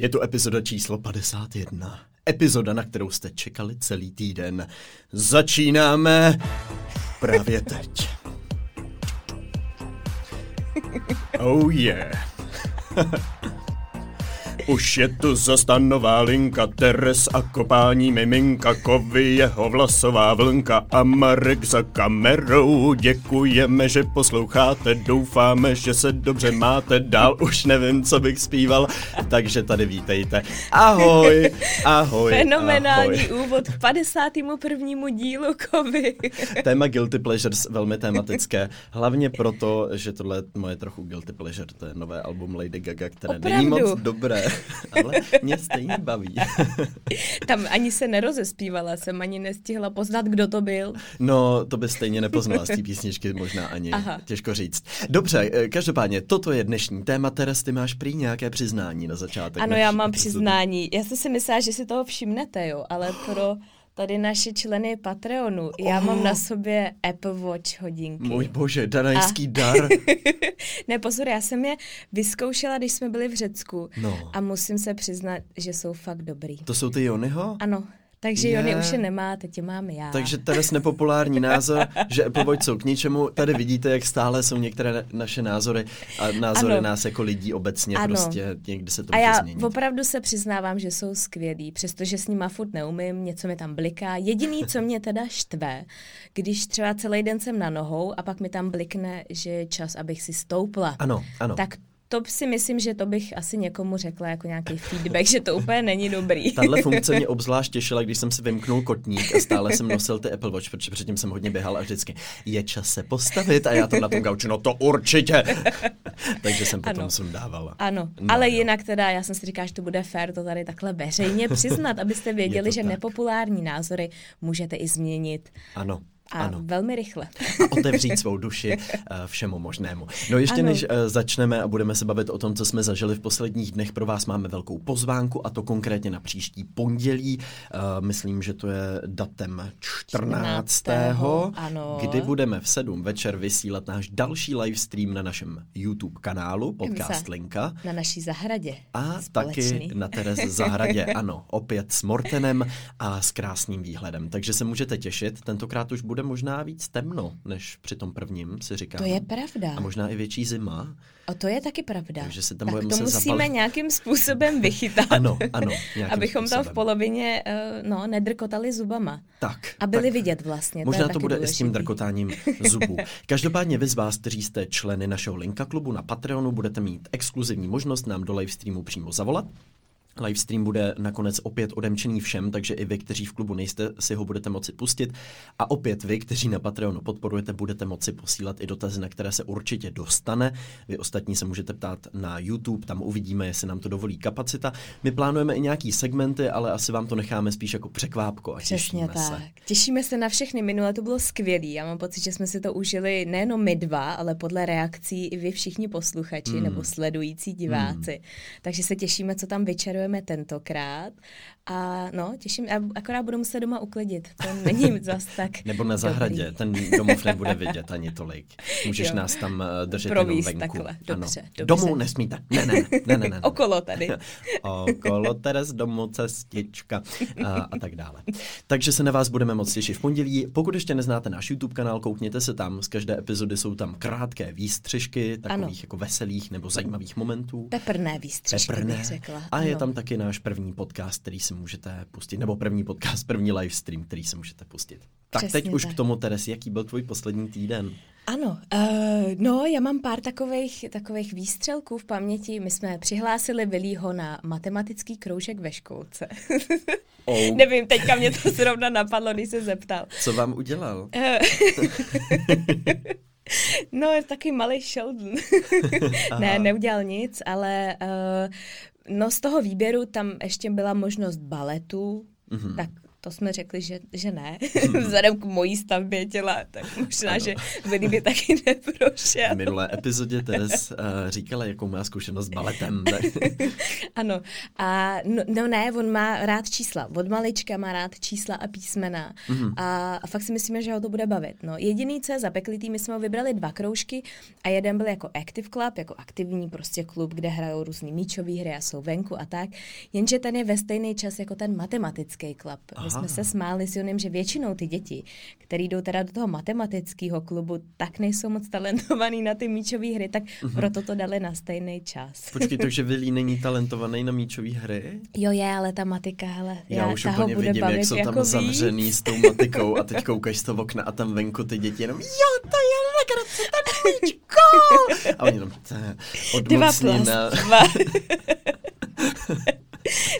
Je to epizoda číslo 51. Epizoda, na kterou jste čekali celý týden. Začínáme právě teď. Oh yeah. Už je tu zastanová linka, Teres a kopání miminka, kovy jeho vlasová vlnka a Marek za kamerou. Děkujeme, že posloucháte, doufáme, že se dobře máte, dál už nevím, co bych zpíval, takže tady vítejte. Ahoj, ahoj, Fenomenální ahoj. úvod k 51. dílu kovy. Téma Guilty Pleasures velmi tematické, hlavně proto, že tohle je moje trochu Guilty Pleasure, to je nové album Lady Gaga, které není Opravdu? moc dobré, ale mě stejně baví. Tam ani se nerozespívala, jsem ani nestihla poznat, kdo to byl. No, to by stejně nepoznala z té písničky, možná ani, Aha. Těžko říct. Dobře, eh, každopádně, toto je dnešní téma. Teres, ty máš prý nějaké přiznání na začátek. Ano, já mám epizody. přiznání. Já jsem si myslela, že si toho všimnete, jo, ale pro tady naše členy Patreonu, já mám na sobě Apple Watch hodinky. Můj bože, danajský dar. Ne, pozor, já jsem je vyzkoušela, když jsme byli v Řecku No. a musím se přiznat, že jsou fakt dobrý. To jsou ty Jonyho? Ano, takže Je. Jony už je nemá, teď je mám já. Takže Teres nepopulární názor, že Apple Watch jsou k ničemu. Tady vidíte, jak stále jsou některé na- naše názory a názory Ano. nás jako lidí obecně Ano. prostě někdy se to A já změnit. opravdu se přiznávám, že jsou skvělí, přestože s nima furt neumím, něco mi tam bliká. Jediný, co mě teda štve, když třeba celý den jsem na nohou a pak mi tam blikne, že je čas, abych si stoupla. Ano, ano. Tak to si myslím, že to bych asi někomu řekla jako nějaký feedback, že to úplně není dobrý. Tahle funkce mě obzvlášť těšila, když jsem si vymknul kotník a stále jsem nosil ty Apple Watch, protože předtím jsem hodně běhal a vždycky je čas se postavit a já to na tom gauči, no to určitě. Takže jsem potom Ano. sundávala. Ano, No, ale jo. jinak teda, já jsem si říkala, že to bude fér to tady takhle veřejně přiznat, abyste věděli, že tak. nepopulární názory můžete i změnit. Ano, A ano. velmi rychle. a otevřít svou duši uh, všemu možnému. No ještě Ano. než uh, začneme a budeme se bavit o tom, co jsme zažili v posledních dnech, pro vás máme velkou pozvánku a to konkrétně na příští pondělí. Uh, myslím, že to je datem 14. 14., ano. kdy budeme v 7 večer vysílat náš další live stream na našem YouTube kanálu, podcast Linka. Na naší zahradě. A Společný. taky na Teres Zahradě, ano, opět s Mortenem a s krásným výhledem. Takže se můžete těšit, tentokrát už bude možná víc temno, než při tom prvním, si říkám. To je pravda. A možná i větší zima. O to je taky pravda. Takže se tam tak budeme to musíme zapalit. nějakým způsobem vychytat. Ano, ano. Abychom tam v způsobem. polovině uh, no, nedrkotali zubama. Tak. A byli tak. vidět vlastně. Možná to, to bude i s tím důležitý. drkotáním zubů. Každopádně vy z vás, kteří jste členy našeho Linka klubu na Patreonu, budete mít exkluzivní možnost nám do live streamu přímo zavolat. Livestream bude nakonec opět odemčený všem, takže i vy, kteří v klubu nejste, si ho budete moci pustit. A opět vy, kteří na Patreonu podporujete, budete moci posílat i dotazy, na které se určitě dostane. Vy ostatní se můžete ptát na YouTube, tam uvidíme, jestli nám to dovolí kapacita. My plánujeme i nějaký segmenty, ale asi vám to necháme spíš jako překvápko a Přesně těšíme tak. se. Těšíme se na všechny. Minule to bylo skvělý. Já mám pocit, že jsme si to užili nejenom my dva, ale podle reakcí i vy všichni posluchači Hmm. nebo sledující diváci. Takže se těšíme, co tam vyčarujeme tentokrát. A no, těším, a akorát budu muset doma uklidit. To není zas tak Nebo na dobrý. zahradě, ten domov nebude vidět ani tolik. Můžeš Jo. nás tam eh, držet Províst jenom venku. takhle, ano. dobře, dobře. Domů nesmíte. Ne, ne, ne, ne, ne. ne. Okolo tady. Okolo Teres domu cestička a, a tak dále. Takže se na vás budeme moc těšit v pondělí. Pokud ještě neznáte náš YouTube kanál, koukněte se tam. Z každé epizody jsou tam krátké výstřižky, takových Ano. jako veselých nebo zajímavých momentů. Peprné výstřižky Peprné. bych řekla. A je Ano. tam taky náš první podcast, který si můžete pustit, nebo první podcast, první live stream, který si můžete pustit. Tak Přesně teď už tak. k tomu, Teres, jaký byl tvůj poslední týden? Ano, uh, no já mám pár takových, takových výstřelků v paměti. My jsme přihlásili Vilího na matematický kroužek ve školce. Oh. Nevím, teďka mě to zrovna napadlo, když se zeptal. Co vám udělal? Eh, no, je taky malý Sheldon. ne, neudělal nic, ale uh, no z toho výběru tam ještě byla možnost baletu, Mhm. mm-hmm. tak to jsme řekli, že, že ne. Vzhledem k mojí stavbě těla, tak možná, ano. že Willy by taky neprošel. V minulé epizodě Teres uh, říkala, jakou má zkušenost s baletem. ano. A no, no, ne, on má rád čísla. Od malička má rád čísla a písmena. Mm-hmm. A, a fakt si myslíme, že ho to bude bavit. No, jediný, co je zapeklitý, my jsme ho vybrali dva kroužky a jeden byl jako Active Club, jako aktivní prostě klub, kde hrajou různý míčové hry a jsou venku a tak. Jenže ten je ve stejný čas jako ten matematický klub. My jsme se smáli s Jonem, že většinou ty děti, které jdou teda do toho matematického klubu, tak nejsou moc talentovaný na ty míčové hry, tak mm-hmm. proto to dali na stejný čas. Počkej, takže Vilí není talentovaný na míčové hry? Jo, je, ale ta matika, hele, já, já už úplně bude vidím, jak jsou jako tam víc. zavřený s tou matikou a teď koukáš z toho okna a tam venku ty děti jenom, jo, to je legrace, ten míč! A oni jenom, Dva plus dva.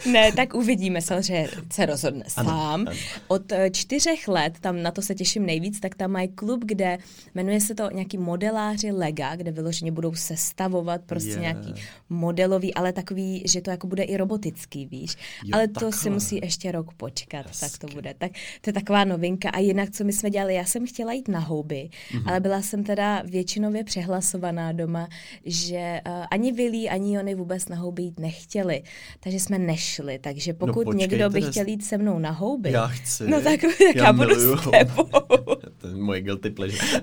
ne, tak uvidíme, samozřejmě se rozhodne ano, sám. Ano. Od eh, čtyřech let, tam na to se těším nejvíc, tak tam mají klub, kde jmenuje se to nějaký modeláři Lega, kde vyloženě budou sestavovat prostě yeah. nějaký modelový, ale takový, že to jako bude i robotický, víš. Jo, ale to takhle. si musí ještě rok počkat, Hezky. tak to bude. Tak to je taková novinka. A jinak, co my jsme dělali, já jsem chtěla jít na houby, mm-hmm. ale byla jsem teda většinově přehlasovaná doma, že uh, ani Vilí, ani oni vůbec na houby jít nechtěli. Takže jsme nešli, takže no pokud no, někdo by chtěl jít se mnou na houby, já chci. no tak, tak já, já budu s tebou. to je moje guilty pleasure.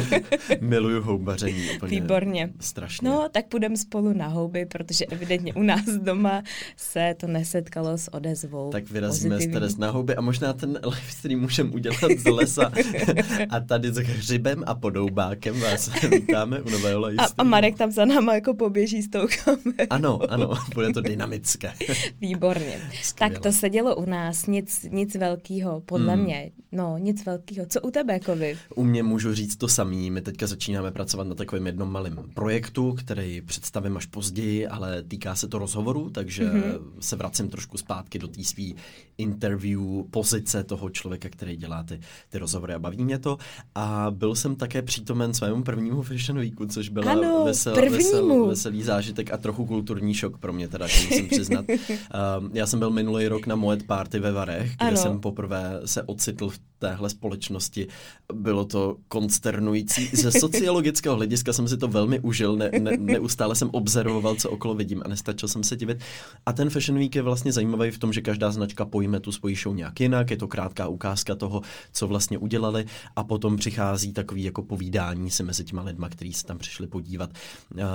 miluju houbaření úplně. Výborně. Strašně. No, tak půjdeme spolu na houby, protože evidentně u nás doma se to nesetkalo s odezvou. Tak vyrazíme s na houby a možná ten live stream můžeme udělat z lesa. a tady s hřibem a podobákem vás vítáme u nového live a, a Marek tam za náma jako poběží s tou kamerou. Ano, ano, bude to dynamické. Výborně. Skvěle. Tak to se dělo u nás, nic, nic velkého, podle hmm. mě. No, nic velkého. Co u tebe, Kovy? U mě můžu říct to samý. My teďka začínáme pracovat na takovém jednom malém projektu, který představím až později, ale týká se to rozhovoru, takže mm-hmm. se vracím trošku zpátky do té své interview pozice toho člověka, který dělá ty, ty rozhovory a baví mě to. A byl jsem také přítomen svému prvnímu Fashion Weeku, což ano, vesel, vesel, veselý zážitek a trochu kulturní šok pro mě, teda, musím přiznat. Um, já jsem byl minulý rok na Moet Party ve Varech, kde ano. jsem poprvé se ocitl v téhle společnosti. Bylo to konsternující. Ze sociologického hlediska jsem si to velmi užil, ne, ne, neustále jsem observoval, co okolo vidím a nestačil jsem se divit. A ten Fashion Week je vlastně zajímavý v tom, že každá značka pojme tu svoji show nějak jinak, je to krátká ukázka toho, co vlastně udělali a potom přichází takový jako povídání se mezi těma lidma, kteří se tam přišli podívat.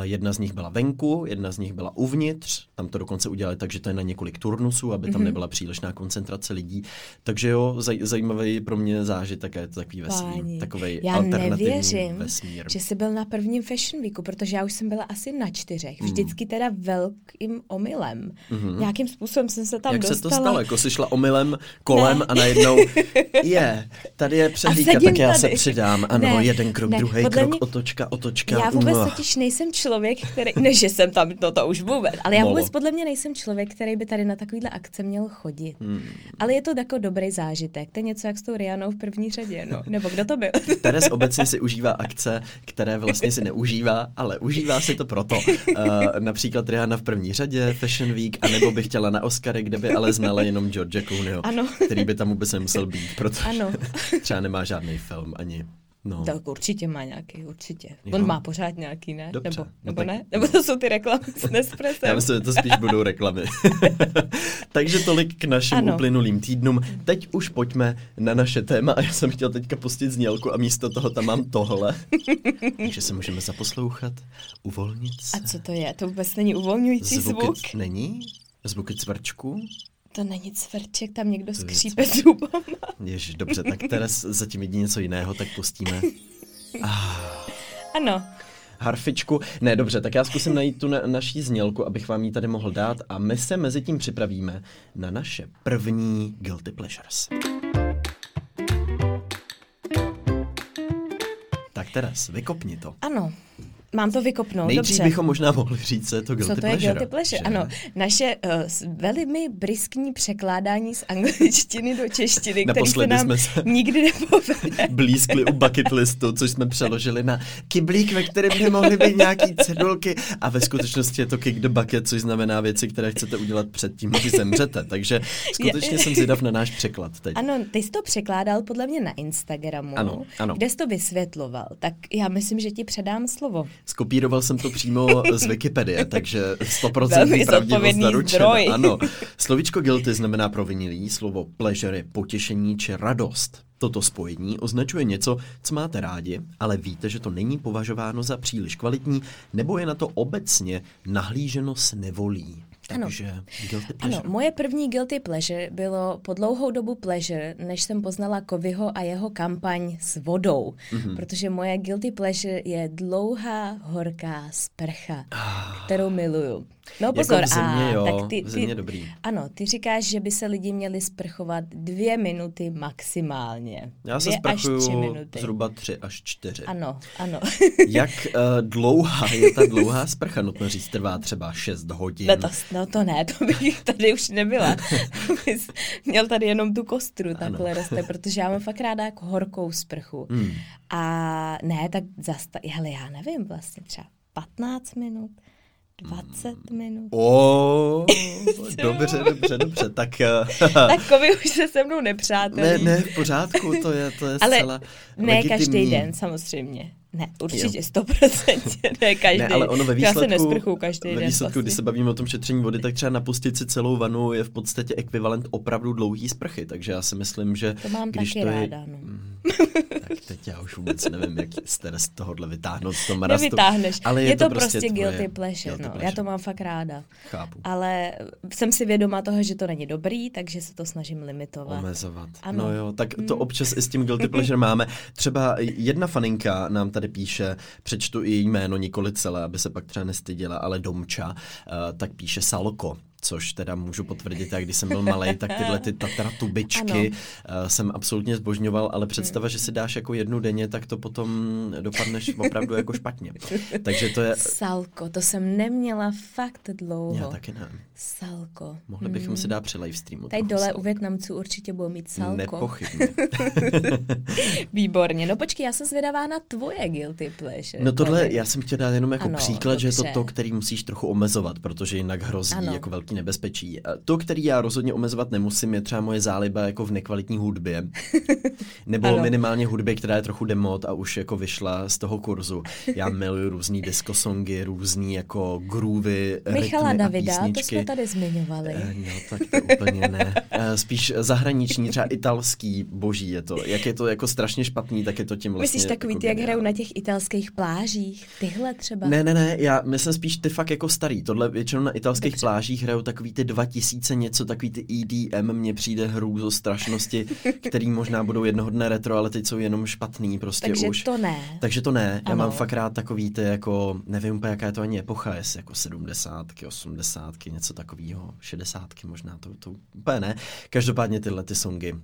Jedna z nich byla venku, jedna z nich byla uvnitř, tam to dokonce udělali tak, že to je na několik turnusů, aby tam mm-hmm. nebyla přílišná koncentrace lidí. Takže jo, zaj, zajímavý pro mě zážitek, je to takový veselý, takový alternativní nevěřím, vesmír. že jsi byl na prvním Fashion Weeku, protože já už jsem byla asi na čtyřech. Hmm. Vždycky teda velkým omylem. Mm-hmm. Nějakým způsobem jsem se tam Jak dostala. Jak se to stalo? Jako jsi šla omylem kolem ne. a najednou je, tady je přehlídka, tak já tady. se přidám. Ano, ne, jeden krok, ne, druhý krok, mě, otočka, otočka. Já vůbec no. totiž nejsem člověk, který, ne, že jsem tam, no to už vůbec, ale já Molo. vůbec podle mě nejsem člověk, který by tady na takovýhle akce měl chodit. Hmm. Ale je to jako dobrý zážitek. To je něco jak s tou Rianou v první řadě, no. Nebo kdo to byl? Teres obecně si užívá akce, které vlastně si neužívá, ale užívá si to proto. Uh, například Rihanna v první řadě, Fashion Week, anebo by chtěla na Oscary, kde by ale znala jenom George Clooneyho, ano. který by tam vůbec nemusel být, protože ano. třeba nemá žádný film ani No. Tak určitě má nějaký, určitě. Jo. On má pořád nějaký, ne? Dobře. Nebo, no nebo tak... ne? Nebo to jsou ty reklamy s Nespressem? Já myslím, že to spíš budou reklamy. Takže tolik k našim ano. uplynulým týdnům. Teď už pojďme na naše téma a já jsem chtěl teďka pustit znělku a místo toho tam mám tohle. Takže se můžeme zaposlouchat, uvolnit se. A co to je? To vůbec není uvolňující Zvuky zvuk? Není? Zvuky cvrčku? To není cvrček, tam někdo skřípe zubama. Ježiš, dobře, tak teraz zatím jedině něco jiného, tak pustíme. Ah. Ano. Harfičku. Ne, dobře, tak já zkusím najít tu na, naší znělku, abych vám ji tady mohl dát a my se mezi tím připravíme na naše první Guilty Pleasures. Tak teraz, vykopni to. Ano, Mám to vykopnout, Nejdřív dobře. bychom možná mohli říct, co je to guilty Co to je pleasure. guilty pleasure? že? Ano, naše uh, velmi briskní překládání z angličtiny do češtiny, který se nám jsme se- nikdy nepovede. blízkli u bucket listu, což jsme přeložili na kyblík, ve kterém by mohly být nějaký cedulky a ve skutečnosti je to kick the bucket, což znamená věci, které chcete udělat předtím, než zemřete. Takže skutečně jsem zvědav na náš překlad teď. Ano, ty jsi to překládal podle mě na Instagramu, Ano, ano. kde jsi to vysvětloval. Tak já myslím, že ti předám slovo. Skopíroval jsem to přímo z Wikipedie, takže 100% Velmi pravdivost zaručena. Ano. Slovíčko guilty znamená provinilý, slovo pleasure je potěšení či radost. Toto spojení označuje něco, co máte rádi, ale víte, že to není považováno za příliš kvalitní, nebo je na to obecně nahlíženo s nevolí. Ano. Takže guilty Ano, pleasure. moje první guilty pleasure bylo po dlouhou dobu pleasure, než jsem poznala Kovyho a jeho kampaň s vodou. Mhm. Mm-hmm. Protože moje guilty pleasure je dlouhá, horká sprcha, kterou miluju. No Jako pozor, v zimě, a, jo, tak ty, v zimě ty, dobrý. Ano, ty říkáš, že by se lidi měli sprchovat dvě minuty maximálně. Já se dvě až tři sprchuju minuty. zhruba tři až čtyři. Ano, ano. Jak uh, dlouhá je ta dlouhá sprcha? Nutno říct, trvá třeba 6 hodin. No to, no to ne, to bych tady už nebyla. Měl tady jenom tu kostru takhle roste, protože já mám fakt ráda jako horkou sprchu. Hmm. A ne, tak zasta- hele, já nevím vlastně, třeba 15 minut, 20 Hmm. minut. O, dobře, dobře, dobře, tak... eh, Takový už se se mnou nepřátelí. ne, ne, v pořádku, to je, to je Ale zcela ne legitimní. každý den, samozřejmě. Ne, určitě, 100%, ne každý. Ne, ale ono ve Já se výsledku, nesprchu každý ve den. výsledku vlastně. když se bavíme o tom šetření vody, tak třeba napustit si celou vanu je v podstatě ekvivalent opravdu dlouhý sprchy, takže já si myslím, že To mám když taky to je, ráda, no. Tak teď já už vůbec nevím, jak jste z tohohle vytáhnout z toho marastu. Nevytáhneš. Ale je, je to, prostě prostě tvoje guilty pleasure, guilty no. pleasure. Já to mám fakt ráda. Chápu. Ale jsem si vědoma toho, že to není dobrý, takže se to snažím limitovat. Omezovat. Ano. No jo, tak to Mm. občas i s tím guilty pleasure máme. Třeba jedna faninka nám tady píše, přečtu i její jméno, nikoli celé, aby se pak třeba nestyděla, ale Domča, uh, tak píše Salko což teda můžu potvrdit, jak když jsem byl malý, tak tyhle ty Tatra tubičky uh, jsem absolutně zbožňoval, ale představa, že si dáš jako jednu denně, tak to potom dopadneš opravdu jako špatně. Takže to je... Salko, to jsem neměla fakt dlouho. Já taky ne. Salko. Mohli bychom si dát při live streamu. Tady dole salko. u Větnamců určitě budou mít salko. Nepochybně. Výborně. No počkej, já jsem zvědavá na tvoje guilty pleasure. No tohle, já jsem chtěl dát jenom jako Ano, příklad, že je to dobře. to, který musíš trochu omezovat, protože jinak hrozí Ano. jako velký nebezpečí. To, který já rozhodně omezovat nemusím, je třeba moje záliba jako v nekvalitní hudbě. Nebo Ano. minimálně hudbě, která je trochu demot a už jako vyšla z toho kurzu. Já miluju různý disco songy, různý jako groovy, Michala Davida, a to písničky. jsme tady zmiňovali. Eh, No, tak to úplně ne. Eh, Spíš zahraniční, třeba italský boží je to. Jak je to jako strašně špatný, tak je to tím vlastně Myslíš takový jako ty, jak hrajou na těch italských plážích? Tyhle třeba? Ne, ne, ne, já myslím spíš ty fakt jako starý. Tohle většinou na italských Dobře. plážích hrajou takový ty 2000 něco, takový ty EDM, mně přijde hrůzo strašnosti, který možná budou jednoho dne retro, ale teď jsou jenom špatný prostě Takže už. to ne. Takže to ne, já Ano. mám fakt rád takový ty jako, nevím úplně jaká je to ani epocha, jestli jako 70, 80, něco takového, 60 možná, to, to úplně ne. Každopádně tyhle ty songy uh,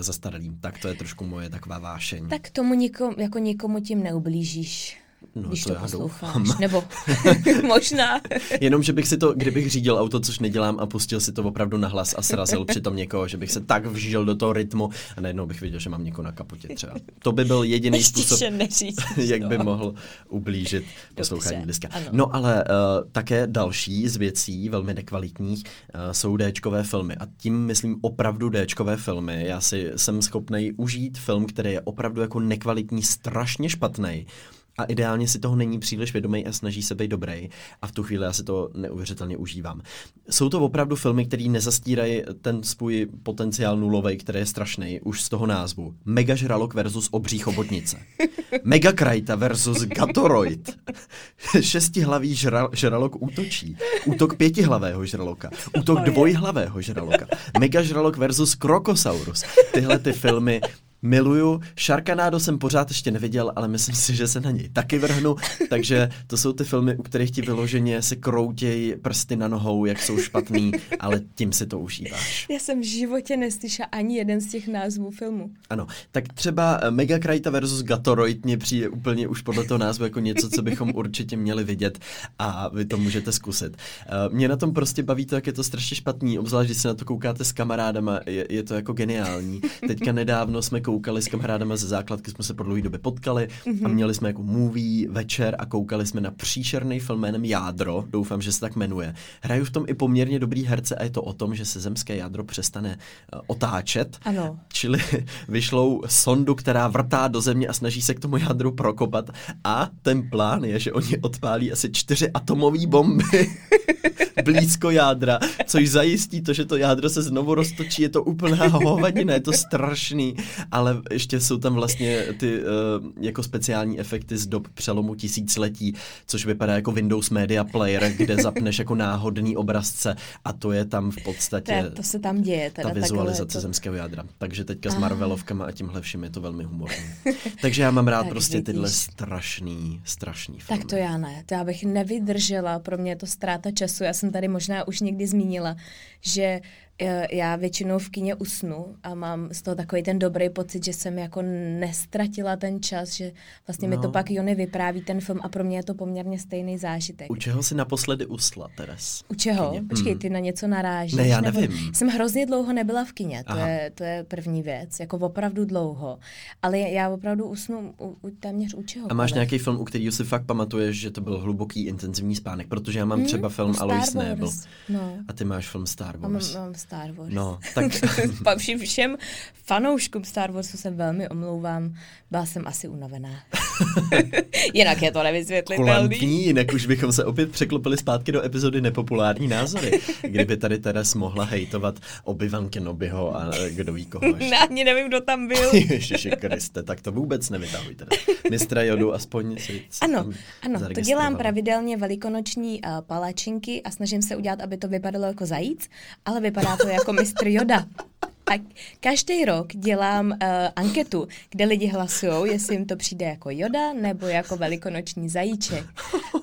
zastaralý, tak to je trošku moje taková vášeň. Tak tomu nikomu, jako nikomu tím neublížíš, No, když to to, já posloucháš. doufám. Nebo možná. Jenom, že bych si to, kdybych řídil auto, což nedělám, a pustil si to opravdu na hlas a srazil přitom někoho, že bych se tak vžil do toho rytmu a najednou bych viděl, že mám někoho na kapotě třeba. To by byl jediný Ještě způsob, jak by mohl ublížit poslouchání Dobře, diska. ano. No ale uh, také další z věcí, velmi nekvalitních, uh, jsou Dčkové filmy. A tím myslím opravdu Dčkové filmy. Já si jsem schopný užít film, který je opravdu jako nekvalitní, strašně špatný. A ideálně si toho není příliš vědomý a snaží se být dobrý. A v tu chvíli já si to neuvěřitelně užívám. Jsou to opravdu filmy, které nezastírají ten svůj potenciál nulový, který je strašný už z toho názvu. Mega žralok versus obří chobotnice. Mega krajta versus gatoroid. Šestihlavý žral, žralok útočí. Útok pětihlavého žraloka. Útok dvojhlavého žraloka. Mega žralok versus krokosaurus. Tyhle ty filmy miluju. Sharknado jsem pořád ještě neviděl, ale myslím si, že se na něj taky vrhnu, takže to jsou ty filmy, u kterých ti vyloženě se kroutěj prsty na nohou, jak jsou špatný, ale tím si to užíváš. Já jsem v životě neslyšela ani jeden z těch názvů filmu. Ano, tak třeba eh, Mega Krajta versus Gatoroid mě přijde úplně už podle toho názvu jako něco, co bychom určitě měli vidět a vy to můžete zkusit. Eh, mě na tom prostě baví to, jak je to strašně špatný, obzvlášť, když se na to koukáte s kamarádama, je, je to jako geniální. Teďka nedávno jsme koukali s kamarádama ze základky, jsme se po dlouhé době potkali a Mhm. měli jsme jako movie večer a koukali jsme na příšerný film jménem Jádro, doufám, že se tak jmenuje. Hraju v tom i poměrně dobrý herce a je to o tom, že se zemské jádro přestane eh, otáčet Ano. Čili vyšlou sondu, která vrtá do země a snaží se k tomu jádru prokopat. A ten plán je, že oni odpálí asi čtyři atomové bomby blízko jádra, což zajistí to, že to jádro se znovu roztočí. Je to úplná hovadina, je to strašný, ale ještě jsou tam vlastně ty uh, jako speciální efekty z dob přelomu tisíciletí, což vypadá jako Windows Media Player, kde zapneš jako náhodný obrazce a to je tam v To, podstatě je, to se tam děje. Teda ta vizualizace to... zemského jádra. Takže teďka s Ah. Marvelovkama a tímhle vším je to velmi humorní. Takže já mám rád Tak prostě tyhle vidíš. strašný, strašný filmy. Tak to já ne, to já bych nevydržela, pro mě je to ztráta času. Já jsem tady možná už někdy zmínila, že eh, já většinou v kině usnu a mám z toho takový ten dobrý pocit, že jsem jako nestratila ten čas, že vlastně no. mi No. to pak Jony vypráví ten film a pro mě je to poměrně stejný zážitek. U čeho si naposledy usla, Teres? U čeho? kině. Počkej, Mm. ty na něco narážíš? Ne, já nebo- nevím. Jsem hrozně dlouho nebyla v kině, to Aha. je, to je první věc, jako opravdu dlouho. Ale já opravdu usnu u, u, téměř u čeho. A máš nějaký film, u kterého si fakt pamatuješ, že to byl hluboký, intenzivní spánek? Protože já mám třeba film Alois Nebel. No. A ty máš film Star Wars. mám, mám Star Wars. No, tak všem, všem fanouškům Star Warsu se velmi omlouvám. Byla jsem asi unavená. Jinak je to nevysvětlitelný. kulantní, jinak už bychom se opět překlopili zpátky do epizody Nepopulární názory, kdyby tady Teres mohla hejtovat Obi-Wan Kenobiho a kdo ví koho. Ne, ani nevím, kdo tam byl. Ježiši Kriste, tak to vůbec nevytahujte. Mistra Jodu aspoň si, si Ano, ano, to dělám pravidelně velikonoční uh, palačinky a snažím se udělat, aby to vypadalo jako zajíc, ale vypadá to jako mistr Yoda. A každý rok dělám uh, anketu, kde lidi hlasují, jestli jim to přijde jako Yoda nebo jako velikonoční zajíček.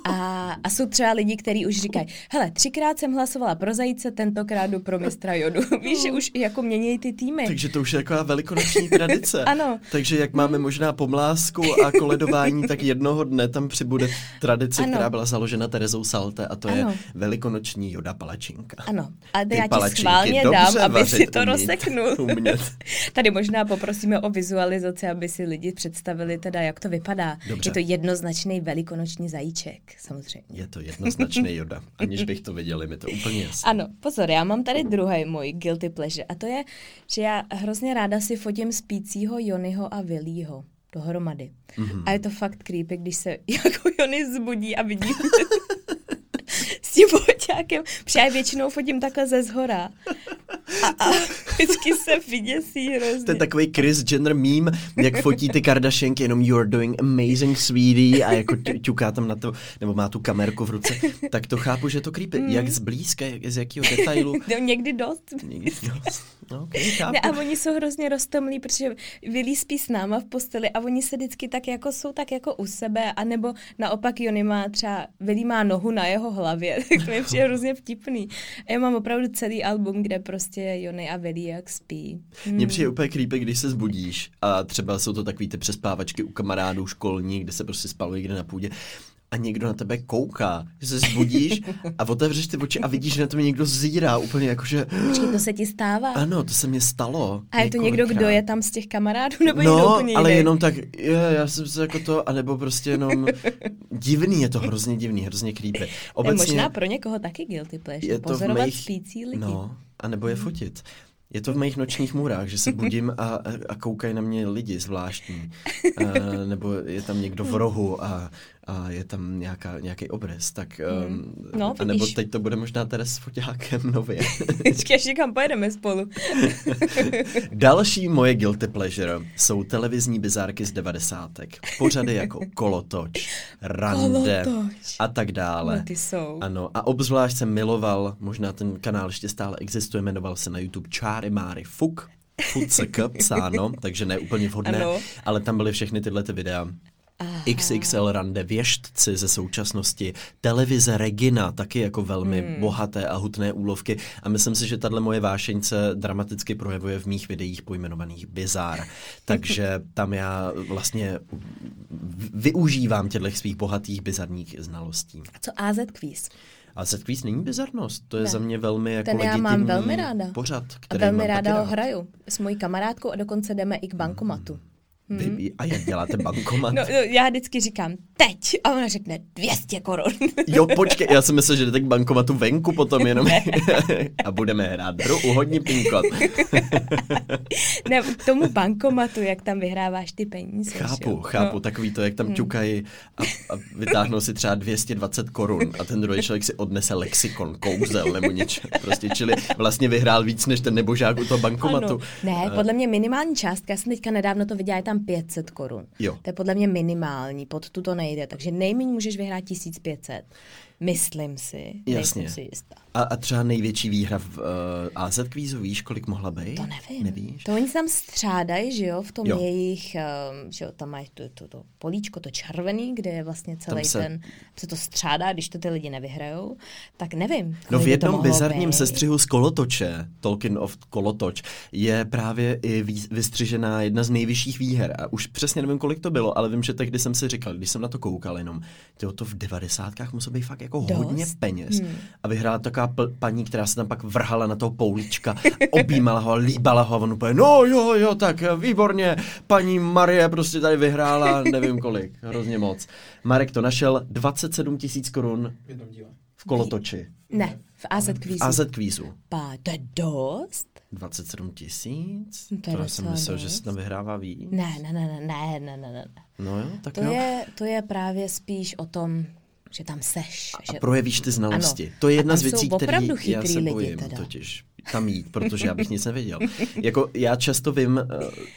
A, a jsou třeba lidi, kteří už říkají, hele, třikrát jsem hlasovala pro zajíce, tentokrát jdu pro mistra Jodu. Víš, že už jako měnějí ty týmy. Takže to už je taková velikonoční tradice. Ano. Takže jak máme možná pomlásku a koledování, tak jednoho dne tam přibude tradice, Ano. která byla založena Terezou Salte a to je Ano. velikonoční Joda palačinka. Ano, a Ty já ti schválně dám, aby si to umí- rozseknul. umět. Tady možná poprosíme o vizualizaci, aby si lidi představili teda, jak to vypadá. Dobře. Je to jednoznačný velikonoční zajíček, samozřejmě. Je to jednoznačný Joda. Aniž bych to viděl, je mi to úplně jasné. Ano, pozor, já mám tady druhý můj guilty pleasure a to je, že já hrozně ráda si fotím spícího Jonyho a Willího dohromady. Mhm. Mm-hmm. A je to fakt creepy, když se jako Jony zbudí a vidí s tím foťákem. Protože já většinou fotím takhle ze zhora. A, a vždycky se vyděsí hrozně. To je takový Chris Jenner meme, jak fotí ty Kardashianky, jenom you're doing amazing sweetie a jako ťu- ťuká tam na to, nebo má tu kamerku v ruce, tak to chápu, že je to creepy. Mm. Jak zblízka, jak, z jakého detailu. No, někdy dost. Někdy dost. No, okay, chápu. Ne, a oni jsou hrozně roztomlí, protože Willy spí s náma v posteli a oni se vždycky tak jako jsou tak jako u sebe, anebo naopak Jony má třeba, Willy má nohu na jeho hlavě, tak mi přijde hrozně vtipný. A já mám opravdu celý album, kde prostě Jony a jak spí. Hmm. Mně přijde úplně creepy, když se zbudíš a třeba jsou to takový ty přespávačky u kamarádů školní, kde se prostě spalo někde na půdě a někdo na tebe kouká, že se zbudíš a otevřeš ty oči a vidíš, že na tebe někdo zírá úplně jako, že Počkej, to se ti stává? ano, to se mně stalo. a je to někdo, kdo je tam z těch kamarádů, nebo někdo No, úplně ale jiný? jenom tak, je, já jsem se jako to, anebo prostě jenom divný, je to hrozně divný, hrozně creepy. Je Obecně možná pro někoho taky guilty pleasure, je to pozorovat mých, spící lidi. no, a nebo je fotit. Je to v mých nočních můrách, že se budím a, a koukají na mě lidi zvláštní. A, nebo je tam někdo v rohu a, a je tam nějaká, nějaký obrys. Tak, um, No, a nebo teď to bude možná Teres s foťákem nově. Počkej, až někam pojedeme spolu. Další moje guilty pleasure jsou televizní bizárky z devadesátek. Pořady jako Kolotoč, Rande Kolotoč. a tak dále. No, ty jsou. Ano, a obzvlášť jsem miloval, možná ten kanál ještě stále existuje, jmenoval se na YouTube Čáry Máry Fuk. FUCK psáno, takže ne úplně vhodné, Ano. ale tam byly všechny tyhle ty videa. Aha. XXL rande, věštci ze současnosti, televize Regina, taky jako velmi Hmm. bohaté a hutné úlovky. A myslím si, že tahle moje vášeň se dramaticky projevuje v mých videích pojmenovaných Bizár. Takže tam já vlastně využívám těchto svých bohatých bizarních znalostí. A co AZ Quiz? A set quiz není bizarnost, to je Ne. za mě velmi jako Ten já mám velmi ráda. pořad, A který velmi mám ráda ho rád. hraju s mojí kamarádkou a dokonce jdeme i k bankomatu. Vy, a jak děláte bankomat? No, no, já vždycky říkám teď a ona řekne 200 korun. Jo, počkej, já jsem myslel, že jdete k bankomatu venku potom jenom a budeme hrát hru uhodni pinkot. ne, k tomu bankomatu, jak tam vyhráváš ty peníze. Chápu, jo? chápu, No. takový to, jak tam ťukají a, a vytáhnou si třeba 220 korun a ten druhý člověk si odnese lexikon, kouzel nebo něco. Prostě, čili vlastně vyhrál víc než ten nebožák u toho bankomatu. Ano. Ne, podle mě minimální částka, já jsem teďka nedávno to viděla, je tam 500 korun. Jo. To je podle mě minimální, pod tu to nejde, takže nejméně můžeš vyhrát 1500. Myslím si, Jasně. si jistá. A, a třeba největší výhra v uh, AZ kvízu, víš, kolik mohla být? To nevím. Nevíš? To oni se tam střádají, že jo, v tom Jo. jejich, um, že jo, tam mají to, to, to políčko, to červený, kde je vlastně celý se- ten, se to střádá, když to ty lidi nevyhrajou, tak nevím. No v by jednom mohlo bizarním být. sestřihu z Kolotoče, Tolkien of Kolotoč, je právě i vý, vystřižená jedna z nejvyšších výher. A už přesně nevím, kolik to bylo, ale vím, že tehdy jsem si říkal, když jsem na to koukal jenom, to v devadesátkách muselo být fakt jako Dost. hodně peněz. Hmm. A vyhrála taková pl- paní, která se tam pak vrhala na toho poulička, objímala ho, líbala ho a on úplně, no jo, jo, tak výborně, paní Marie prostě tady vyhrála, nevím kolik, hrozně moc. Marek to našel, 27 tisíc korun v v Kolotoči. Ne, v AZ kvízu. AZ kvízu. Pa, to je dost? 27 tisíc? No to je To já jsem myslel, že dost. se tam vyhrává víc. Ne, ne, ne, ne, ne, ne, ne, ne. No jo, tak To jo. je, to je právě spíš o tom, že tam seš. A že... projevíš ty znalosti. Ano. To je jedna z věcí, které já se lidi bojím teda. totiž tam jít, protože já bych nic nevěděl. Jako já často vím eh,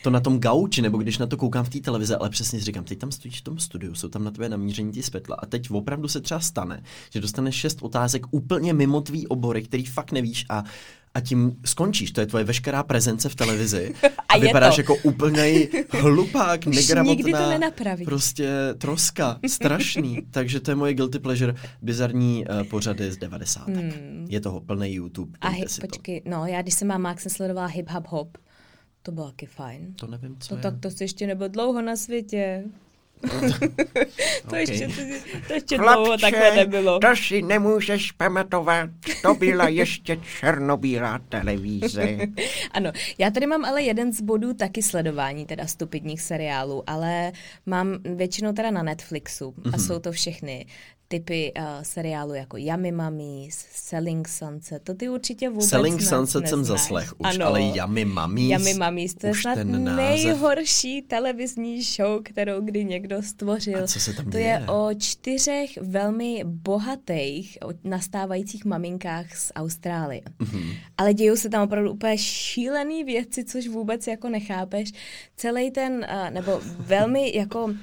to na tom gauči, nebo když na to koukám v té televize, ale přesně si říkám, teď tam stojíš v tom studiu, jsou tam na tvé namíření ty světla a teď opravdu se třeba stane, že dostaneš šest otázek úplně mimo tvý obory, který fakt nevíš a a tím skončíš. To je tvoje veškerá prezence v televizi. A, A vypadáš to. jako úplný hlupák, negramotná. nikdy to nenapravíš. Prostě troska, strašný. Takže to je moje guilty pleasure, bizarní uh, pořady z 90. Hmm. Je toho plný YouTube. A hip, si to. počkej, no já když jsem má Max, jsem sledovala hip hop hop. To bylo taky fajn. To nevím, co To je. tak to jsi ještě nebyl dlouho na světě. to, ještě, to, to ještě dlouho takhle nebylo. to si nemůžeš pamatovat, to byla ještě černobílá televize. Ano, já tady mám ale jeden z bodů taky sledování, teda stupidních seriálů, ale mám většinou teda na Netflixu a jsou to všechny typy uh, seriálu jako Yummy Mummies, Selling Sunset, to ty určitě vůbec Selling Sunset jsem neznáš. zaslech už, ano. ale Yummy Mummies, Yummy Mummies, to je snad nejhorší televizní show, kterou kdy někdo stvořil. A co se tam to děje? je o čtyřech velmi bohatých nastávajících maminkách z Austrálie. Mhm. Ale dějou se tam opravdu úplně šílený věci, což vůbec jako nechápeš. Celý ten, eh, nebo velmi jako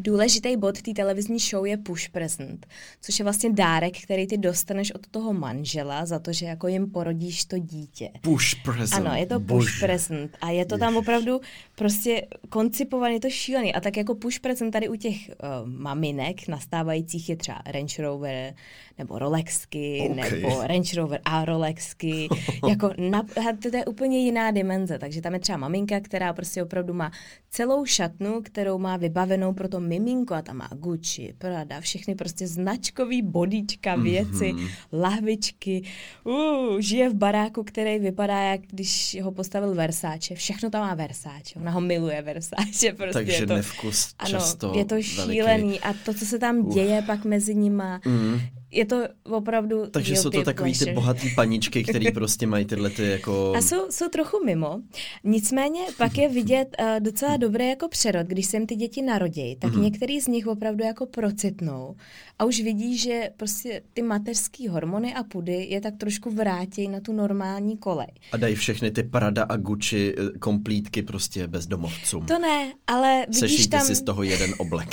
Důležitý bod té televizní show je push present, což je vlastně dárek, který ty dostaneš od toho manžela za to, že jako jim porodíš to dítě. Push present. Ano, je to push Bože. present a je to tam opravdu prostě koncipovaný, je to šílený. A tak jako push present tady u těch uh, maminek nastávajících je třeba Range Rover nebo Rolexky Ok. nebo Range Rover a Rolexky. jako na, to je úplně jiná dimenze, takže tam je třeba maminka, která prostě opravdu má celou šatnu, kterou má vybavenou pro to miminko a tam má Gucci, Prada, všechny prostě značkový bodíčka, věci, Mhm. mm-hmm. lahvičky. Uh, žije v baráku, který vypadá, jak když ho postavil Versace. Všechno tam má Versace. Ona ho miluje Versace. Prostě Takže je to, nevkus ano, často je to veliký. šílený a to, co se tam děje pak mezi nima, Mm. Je to opravdu Takže jsou to takový ty pleasure. bohatý paničky, který prostě mají tyhle ty jako... A jsou, jsou trochu mimo. Nicméně pak je vidět uh, docela dobré jako přerod, když se jim ty děti narodí, tak mm-hmm. některý z nich opravdu jako procitnou a už vidí, že prostě ty mateřský hormony a pudy je tak trošku vrátějí na tu normální kolej. A dají všechny ty Prada a Gucci eh, komplítky prostě bezdomovcům. To ne, ale vidíš Sešijte tam, si z toho jeden oblek.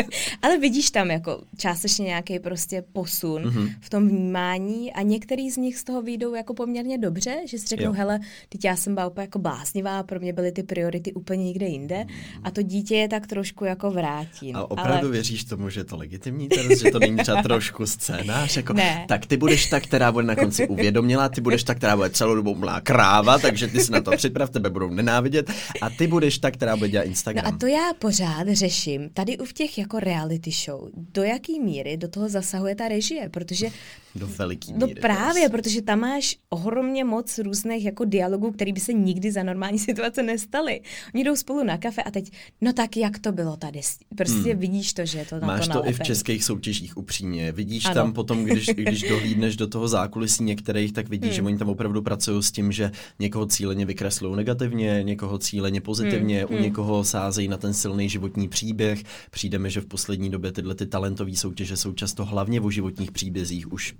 ale vidíš tam jako částečně nějaký prostě posun mm-hmm. v tom vnímání a některý z nich z toho vyjdou jako poměrně dobře, že si řeknou, jo. hele, teď já jsem byla úplně jako bláznivá, pro mě byly ty priority úplně někde jinde a to dítě je tak trošku jako vrátí. A opravdu ale... věříš tomu, že je to legitimní teraz, že to není třeba trošku scénář? Jako, ne. Tak ty budeš ta, která bude na konci uvědomělá, ty budeš ta, která bude celou dobu mlá kráva, takže ty si na to připrav, tebe budou nenávidět a ty budeš ta, která bude dělat Instagram. No a to já pořád řeším, tady u těch jako reality show, do jaký míry do toho zasahuje ta režie, protože do veliký No míry. právě, teraz. protože tam máš ohromně moc různých jako dialogů, který by se nikdy za normální situace nestaly. Oni jdou spolu na kafe a teď, no tak jak to bylo tady? Prostě hmm. vidíš to, že je to na Máš to, to i v českých soutěžích upřímně. Vidíš Ano. tam potom, když, když dohlídneš do toho zákulisí některých, tak vidíš, Hmm. že oni tam opravdu pracují s tím, že někoho cíleně vykreslují negativně, někoho cíleně pozitivně, Hmm, u hmm. někoho sázejí na ten silný životní příběh. Přijde mi, že v poslední době tyhle ty talentové soutěže jsou často hlavně o životních příbězích. Už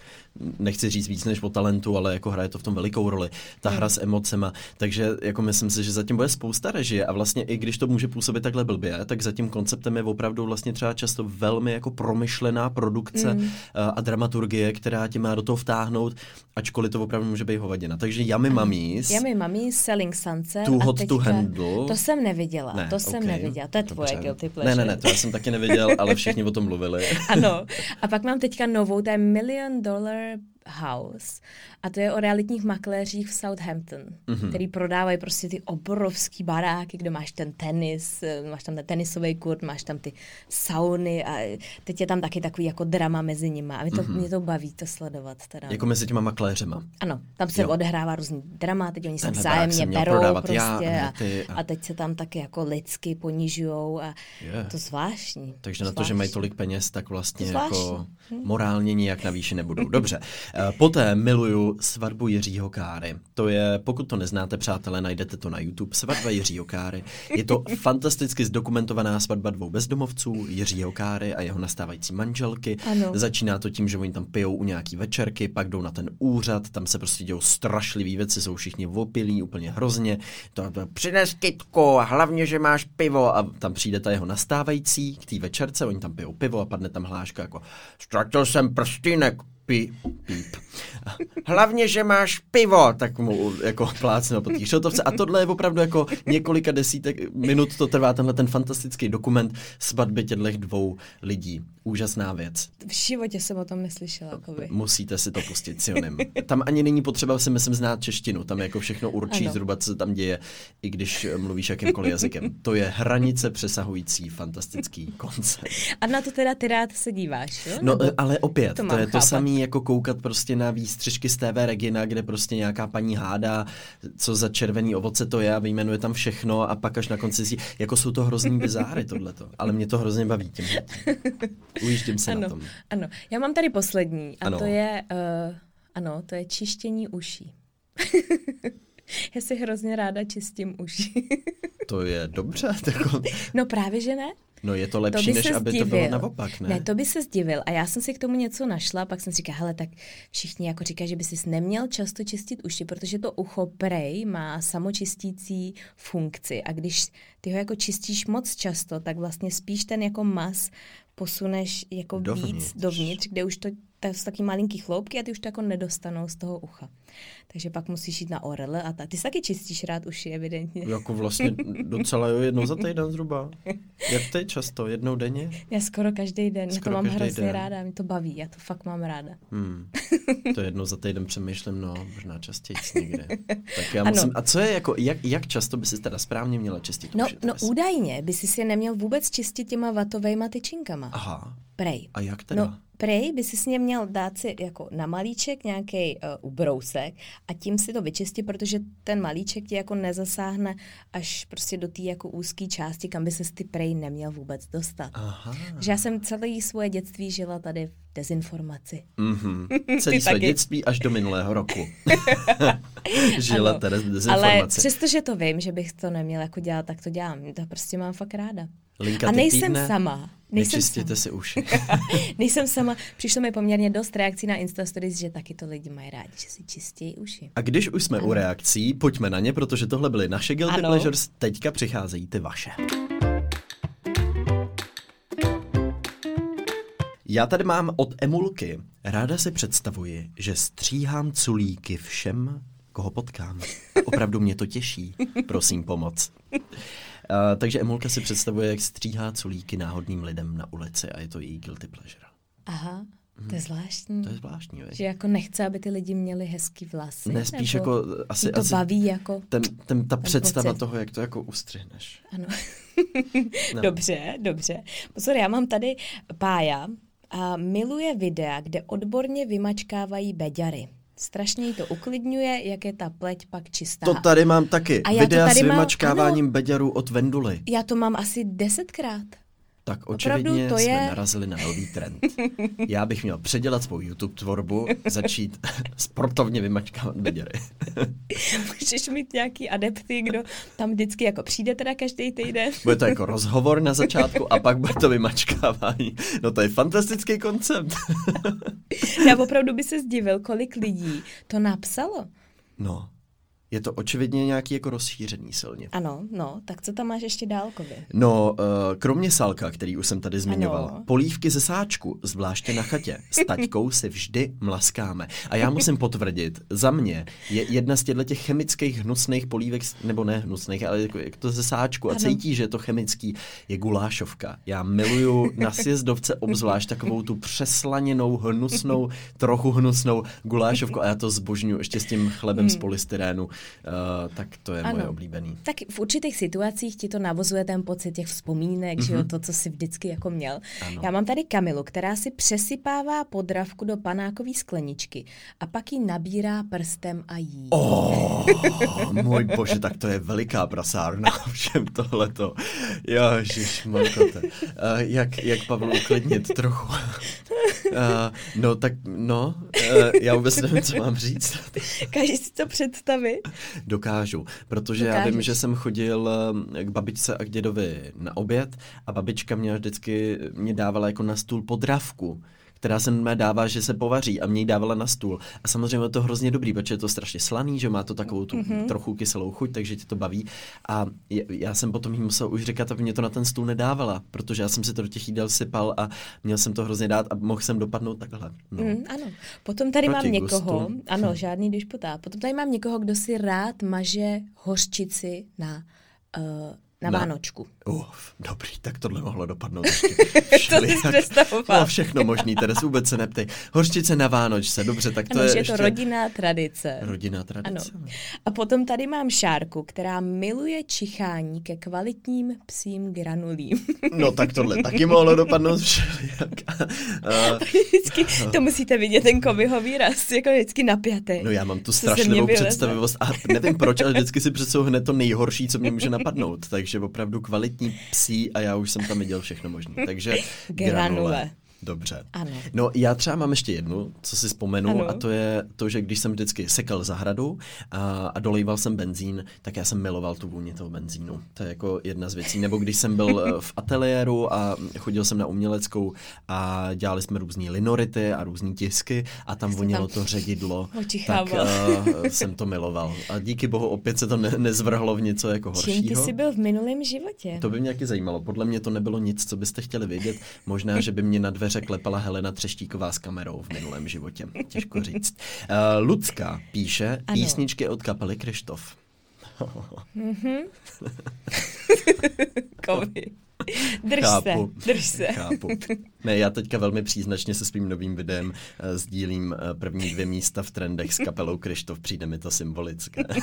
nechci říct víc než o talentu, ale jako hraje to v tom velikou roli. Ta hra s emocema. Takže jako myslím si, že zatím bude spousta režie a vlastně i když to může působit takhle blbě, tak za tím konceptem je opravdu vlastně třeba často velmi jako promyšlená produkce Mm. mm. a dramaturgie, která tě má do toho vtáhnout, ačkoliv to opravdu může být hovadina. Takže Yummy Mummies, Já mi mami Selling Sunset Too Hot to Handle. To jsem neviděla, Ne, to jsem ok, neviděla, to je tvoje dobře. guilty pleasure. Ne, ne, ne, to já jsem taky neviděl, ale všichni o tom mluvili. Ano. A pak mám teďka novou, to je Million Dollar House. A to je o realitních makléřích v Southampton, Mhm. mm-hmm. který prodávají prostě ty obrovský baráky, kde máš ten tenis, eh, máš tam ten tenisový kurt, máš tam ty sauny a teď je tam taky takový jako drama mezi nimi. A mě to, mm-hmm. mě to baví to sledovat. Teda. Jako mezi těma makléřema. Ano, tam se Jo. odehrává různý drama, teď oni se vzájemně berou prostě já, a ty a- a teď se tam taky jako lidsky ponižujou a Je. to zvláštní. Takže na to, že mají zvláštní. tolik peněz, tak vlastně To jako zvláštní. morálně nijak na výši nebudou. Dobře. Eh, Poté miluju svatbu Jiřího Káry. To je, pokud to neznáte, přátelé, najdete to na YouTube. Svatba Jiřího Káry. Je to fantasticky zdokumentovaná svatba dvou bezdomovců, Jiřího Káry a jeho nastávající manželky. Ano. Začíná to tím, že oni tam pijou u nějaký večerky, pak jdou na ten úřad, tam se prostě dějou strašlivý věci, jsou všichni opilí, úplně hrozně. To, to, Přines kytku hlavně, že máš pivo. a tam přijde ta jeho nastávající k té večerce, oni tam pijou pivo a padne tam hláška jako Ztratil jsem prstínek. Pí. píp. Hlavně, že máš pivo. Tak mu jako plácne po té šotovce. A tohle je opravdu jako několika desítek minut to trvá tenhle ten fantastický dokument svatby těchto dvou lidí. Úžasná věc. V životě jsem o tom neslyšela. Jakoby. Musíte si to pustit Sionem. Tam ani není potřeba si myslím znát češtinu. Tam jako všechno určí Ano. zhruba, co se tam děje, i když mluvíš jakýmkoliv jazykem. To je hranice přesahující fantastický koncept. A na to teda ty rád se díváš, jo? No, Nebo- e, ale opět, to to, je to chápat. samé jako koukat prostě na výstřižky z TV Regina, kde prostě nějaká paní hádá, co za červený ovoce to je a vyjmenuje tam všechno a pak až na konci zjí, jako jsou to hrozný bizáry tohleto, ale mě to hrozně baví tím. Ujíždím se na ano, tom. ano. Já mám tady poslední a Ano. to je, uh, ano, to je čištění uší. Já si hrozně ráda čistím uši. To je dobře, tako, no právě, že ne? no je to To lepší, by než aby zdivil. to bylo naopak, ne? Ne, to by se zdivil. A já jsem si k tomu něco našla, pak jsem si říkala, hele, tak všichni jako říkají, že by si neměl často čistit uši, protože to ucho prej má samočistící funkci. A když ty ho jako čistíš moc často, tak vlastně spíš ten jako mas posuneš jako Dovnitř. víc dovnitř, kde už to, to jsou taky malinký chloupky a ty už to jako nedostanou z toho ucha. Takže pak musíš jít na orele a ta. Ty si taky čistíš rád uši, evidentně. Jako vlastně docela jo, jednou za týden zhruba. Jak ty často? Jednou denně? Já skoro každý den, já to Skoro mám hrozně den. ráda, mě to baví, já to fakt mám ráda. Hmm. To jednou za týden přemýšlím, no, možná častěji někde. Tak já Ano. musím, a co je jako, jak, jak často by si teda správně měla čistit No, uši? no údajně by si si je neměl vůbec čistit těma vatovejma tyčinkama. Aha, Prej. a jak teda? No, prej by si s ně měl dát si jako na malíček nějaký uh, ubrousek a tím si to vyčistit, protože ten malíček ti jako nezasáhne až prostě do té jako úzké části, kam by se ty prej neměl vůbec dostat. Aha. Že já jsem celé svoje dětství žila tady v dezinformaci. Mhm. Celý Ty své dětství až do minulého roku. Žila Ano. Teres v Ale dezinformaci. přestože to vím, že bych to neměla jako dělat, tak to dělám. To prostě mám fakt ráda. Linka a nejsem týdne, sama. Nejsem Nečistěte sama. si uši. Nejsem sama. Přišlo mi poměrně dost reakcí na Instastories, že taky to lidi mají rádi, že si čistějí uši. A když už jsme u reakcí, pojďme na ně, protože tohle byly naše Guilty Ano. Pleasures, teďka přicházejí ty vaše. já tady mám od Emulky. Ráda si představuji, že stříhám culíky všem, koho potkám. Opravdu mě to těší. Prosím, pomoc. Uh, takže Emulka si představuje, jak stříhá culíky náhodným lidem na ulici a je to její guilty pleasure. Aha, to je zvláštní. To je zvláštní, veď? Že jako nechce, aby ty lidi měli hezký vlasy. Ne, spíš jako asi, to asi baví jako... ten, ten, ta představa pocit. toho, jak to jako ustřihneš. Ano. No. Dobře, dobře. Pozor, já mám tady Pája a miluje videa, kde odborně vymačkávají beďary. Strašně jí to uklidňuje, jak je ta pleť pak čistá. To tady mám taky. A já to Videa tady s mám- vymačkáváním beďarů od Venduly. Já to mám asi desetkrát. Tak Opravdu očividně to jsme je- narazili na nový trend. Já bych měl předělat svou YouTube tvorbu, začít sportovně vymačkávat beďary. Můžeš mít nějaký adepty, kdo tam vždycky jako přijde teda každý týden. Bude to jako rozhovor na začátku a pak bude to vymačkávání. No to je fantastický koncept. Já opravdu by se zdivil, kolik lidí to napsalo. No, je to očividně nějaký jako rozšířený silně. Ano, no, tak co tam máš ještě dálkově? No, eh, kromě salka, který už jsem tady zmiňoval, Ano. polívky ze sáčku, zvláště na chatě, s taťkou si vždy mlaskáme. A já musím potvrdit, za mě je jedna z těchto těch chemických hnusných polívek, nebo ne hnusných, ale jako, jak to ze sáčku a Ano. cítí, že je to chemický, je gulášovka. Já miluju na sjezdovce obzvlášť takovou tu přeslaněnou, hnusnou, trochu hnusnou gulášovku a já to zbožňuji ještě s tím chlebem z polystyrénu. Uh, tak to je moje. Ano. oblíbený. Tak v určitých situacích ti to navozuje ten pocit těch vzpomínek, mm-hmm. že jo, to, co si vždycky jako měl. Mhm. Ano. Já mám tady Kamilu, která si přesypává podravku do panákové skleničky a pak ji nabírá prstem a jí. Oh, můj bože, tak to je veliká prasárna všem tohleto. Ježiš, mankote. Uh, jak, jak Pavlu uklidnit trochu. Uh, no tak, no, uh, já vůbec nevím, co mám říct. Dokážeš si to představit? Dokážu, protože já vím, Dokážeš. že jsem chodil eh, k babičce a k dědovi na oběd a babička mě vždycky mě dávala jako na stůl podravku která se mé dává, že se povaří a mě ji dávala na stůl. A samozřejmě je to hrozně dobrý, protože je to strašně slaný, že má to takovou tu mm-hmm. trochu kyselou chuť, takže ti to baví. A je- já jsem potom jí musel už říkat, aby mě to na ten stůl nedávala, protože já jsem si to do těch jídel sypal a měl jsem to hrozně dát a mohl jsem dopadnout takhle. No. Mm, ano. Potom tady Proti mám někoho, gustu. ano, žádný dišputát. Potom tady mám někoho, kdo si rád maže hořčici na, uh, na, Na- Vánočku. Uf, dobrý, tak tohle mohlo dopadnout ještě jsi všelijak. představoval. No, všechno možný, teraz vůbec se neptej. Hořčice na Vánočce, dobře, tak to ano, je je ještě... to rodinná tradice. Rodinná tradice. Ano. A potom tady mám Šárku, která miluje čichání ke kvalitním psím granulím. No tak tohle taky mohlo dopadnout všelijak. A, vždycky, to musíte vidět, ten Kovyho výraz, jako vždycky napjatý. no já mám tu vyleze. představivost a nevím proč, ale vždycky si představuji hned to nejhorší, co mě může napadnout. Takže opravdu kvalitní psí a já už jsem tam viděl všechno možné. Takže Granule. granule. Dobře. Ano. No já třeba mám ještě jednu, co si vzpomenu, Ano. a to je to, že když jsem vždycky sekal zahradu a, a dolejval jsem benzín, tak já jsem miloval tu vůni toho benzínu. To je jako jedna z věcí. Nebo když jsem byl eh, v ateliéru a chodil jsem na uměleckou a dělali jsme různé linority a různé tisky a tam jsi vonilo tam to ředidlo, tak očichával. uh, jsem to miloval. A díky bohu opět se to ne- nezvrhlo v něco jako Čím ty horšího. jsi byl v minulém životě? To by mě taky zajímalo. Podle mě to nebylo nic, co byste chtěli vědět. Možná, že by mě na dveře klepala Helena Třeštíková s kamerou v minulém životě. Těžko říct. Uh, Lucka píše Ano. písničky od kapely Krištof. Kovy. Drž Chápu. se, drž se. Chápu. Ne, já teďka velmi příznačně se svým novým videem uh, sdílím uh, první dvě místa v trendech s kapelou Krištof. Přijde mi to symbolické.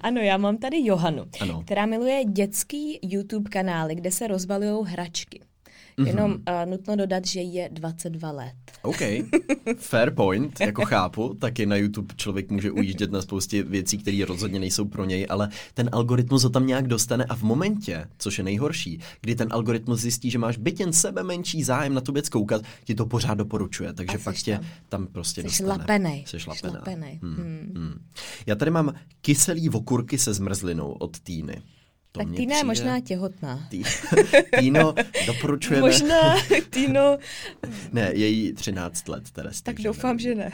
Ano, já mám tady Johanu, Ano. která miluje dětský YouTube kanály, kde se rozbalují hračky. Mhm. Jenom uh, nutno dodat, že je 22 let. OK, fair point, jako chápu, taky na YouTube člověk může ujíždět na spoustě věcí, které rozhodně nejsou pro něj, ale ten algoritmus ho tam nějak dostane a v momentě, což je nejhorší, kdy ten algoritmus zjistí, že máš byt jen sebe menší zájem na tu věc koukat, ti to pořád doporučuje, takže A pak tě tam. tam prostě Jsi dostane. lapenej. Jsi Jsi lapenej. Hmm, Hmm. hmm. Já tady mám kyselý okurky se zmrzlinou od Týny. To tak Týna je možná těhotná. Tý... Týno, doporučujeme... Možná, Týno, Ne, je jí 13 let, teda. tak doufám, že ne.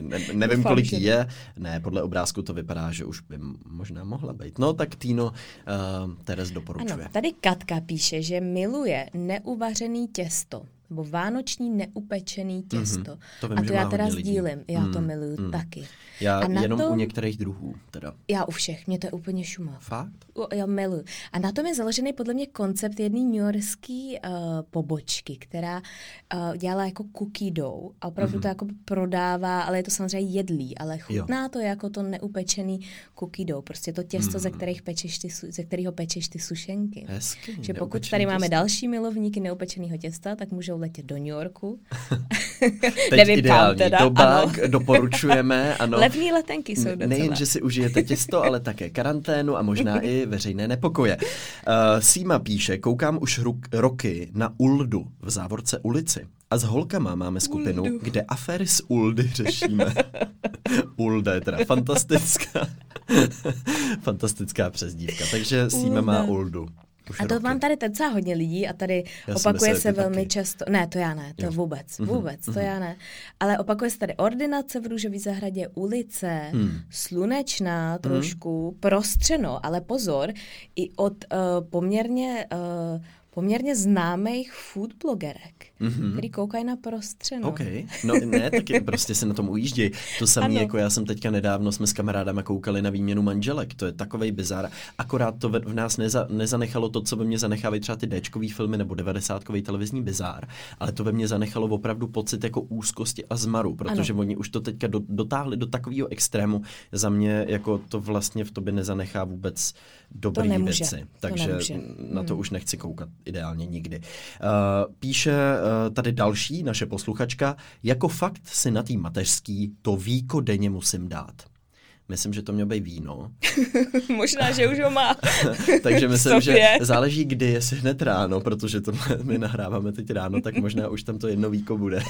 Ne, ne, nevím, Doufám, kolik jí ne. je. Ne, podle obrázku to vypadá, že už by možná mohla být. No, tak Týno uh, Teres doporučuje. Ano, tady Katka píše, že miluje neuvařený těsto. Nebo vánoční neupečený těsto. Mhm, to vím, a to já teda lidí. sdílím, já to Mm, miluju mm. taky. Já A na jenom to- u některých druhů, teda. Já u všech, mě to je úplně šuma. Fakt? U- Já miluju. A na tom je založený podle mě koncept jedné newyorský uh, pobočky, která uh, dělala jako cookie dough a opravdu Mhm. to jako prodává, ale je to samozřejmě jedlý, ale chutná to jako to neupečený cookie dough, prostě to těsto, ze, Mhm. kterých pečeš ty, ze kterého pečeš ty sušenky. Hezky. Že pokud tady máme těsto. další milovníky neupečeného těsta, tak můžou letět do New Yorku. Teď Nevím kam ideální teda, doba, ano. doporučujeme, ano. Levný letenky jsou docela. Nejen, že si užijete těsto, ale také karanténu a možná i veřejné nepokoje. Uh, Sýma píše, koukám už ruk, roky na Uldu v závorce ulici. A s holkama máme skupinu, Uldu. kde aféry z Uldy řešíme. Ulda je teda fantastická. fantastická přezdívka. Takže Sýma má. Uldu. Už A to roky. mám tady docela hodně lidí a tady Já opakuje se velmi taky. často, ne, to já ne, to Jo. vůbec, Mhm, vůbec, to mhm. já ne, ale opakuje se tady ordinace v Růžový zahradě, ulice, Hmm. slunečná trošku, prostřeno, ale pozor, i od uh, poměrně, uh, poměrně známých food blogerek, Mhm. který koukají na prostřeno. OK, no ne, taky prostě se na tom ujíždějí. To samé Ano. jako já jsem teďka nedávno, jsme s kamarádama koukali na výměnu manželek, to je takovej bizár. Akorát to v nás neza, nezanechalo to, co ve mně zanechávají třeba ty Dčkový filmy nebo 90 televizní bizár, ale to ve mně zanechalo opravdu pocit jako úzkosti a zmaru, protože oni už to teďka do, dotáhli do takového extrému. Za mě jako to vlastně v tobě nezanechá vůbec dobré nemůže, věci. to Takže nemůže. na to Hmm. už nechci koukat ideálně nikdy. Uh, píše uh, tady další naše posluchačka, jako fakt si na tý mateřský to víko denně musím dát. Myslím, že to mělo být víno. Možná, že už ho má. Takže myslím, že záleží kdy, jestli hned ráno, protože to my nahráváme teď ráno, tak možná už tam to jedno víko bude.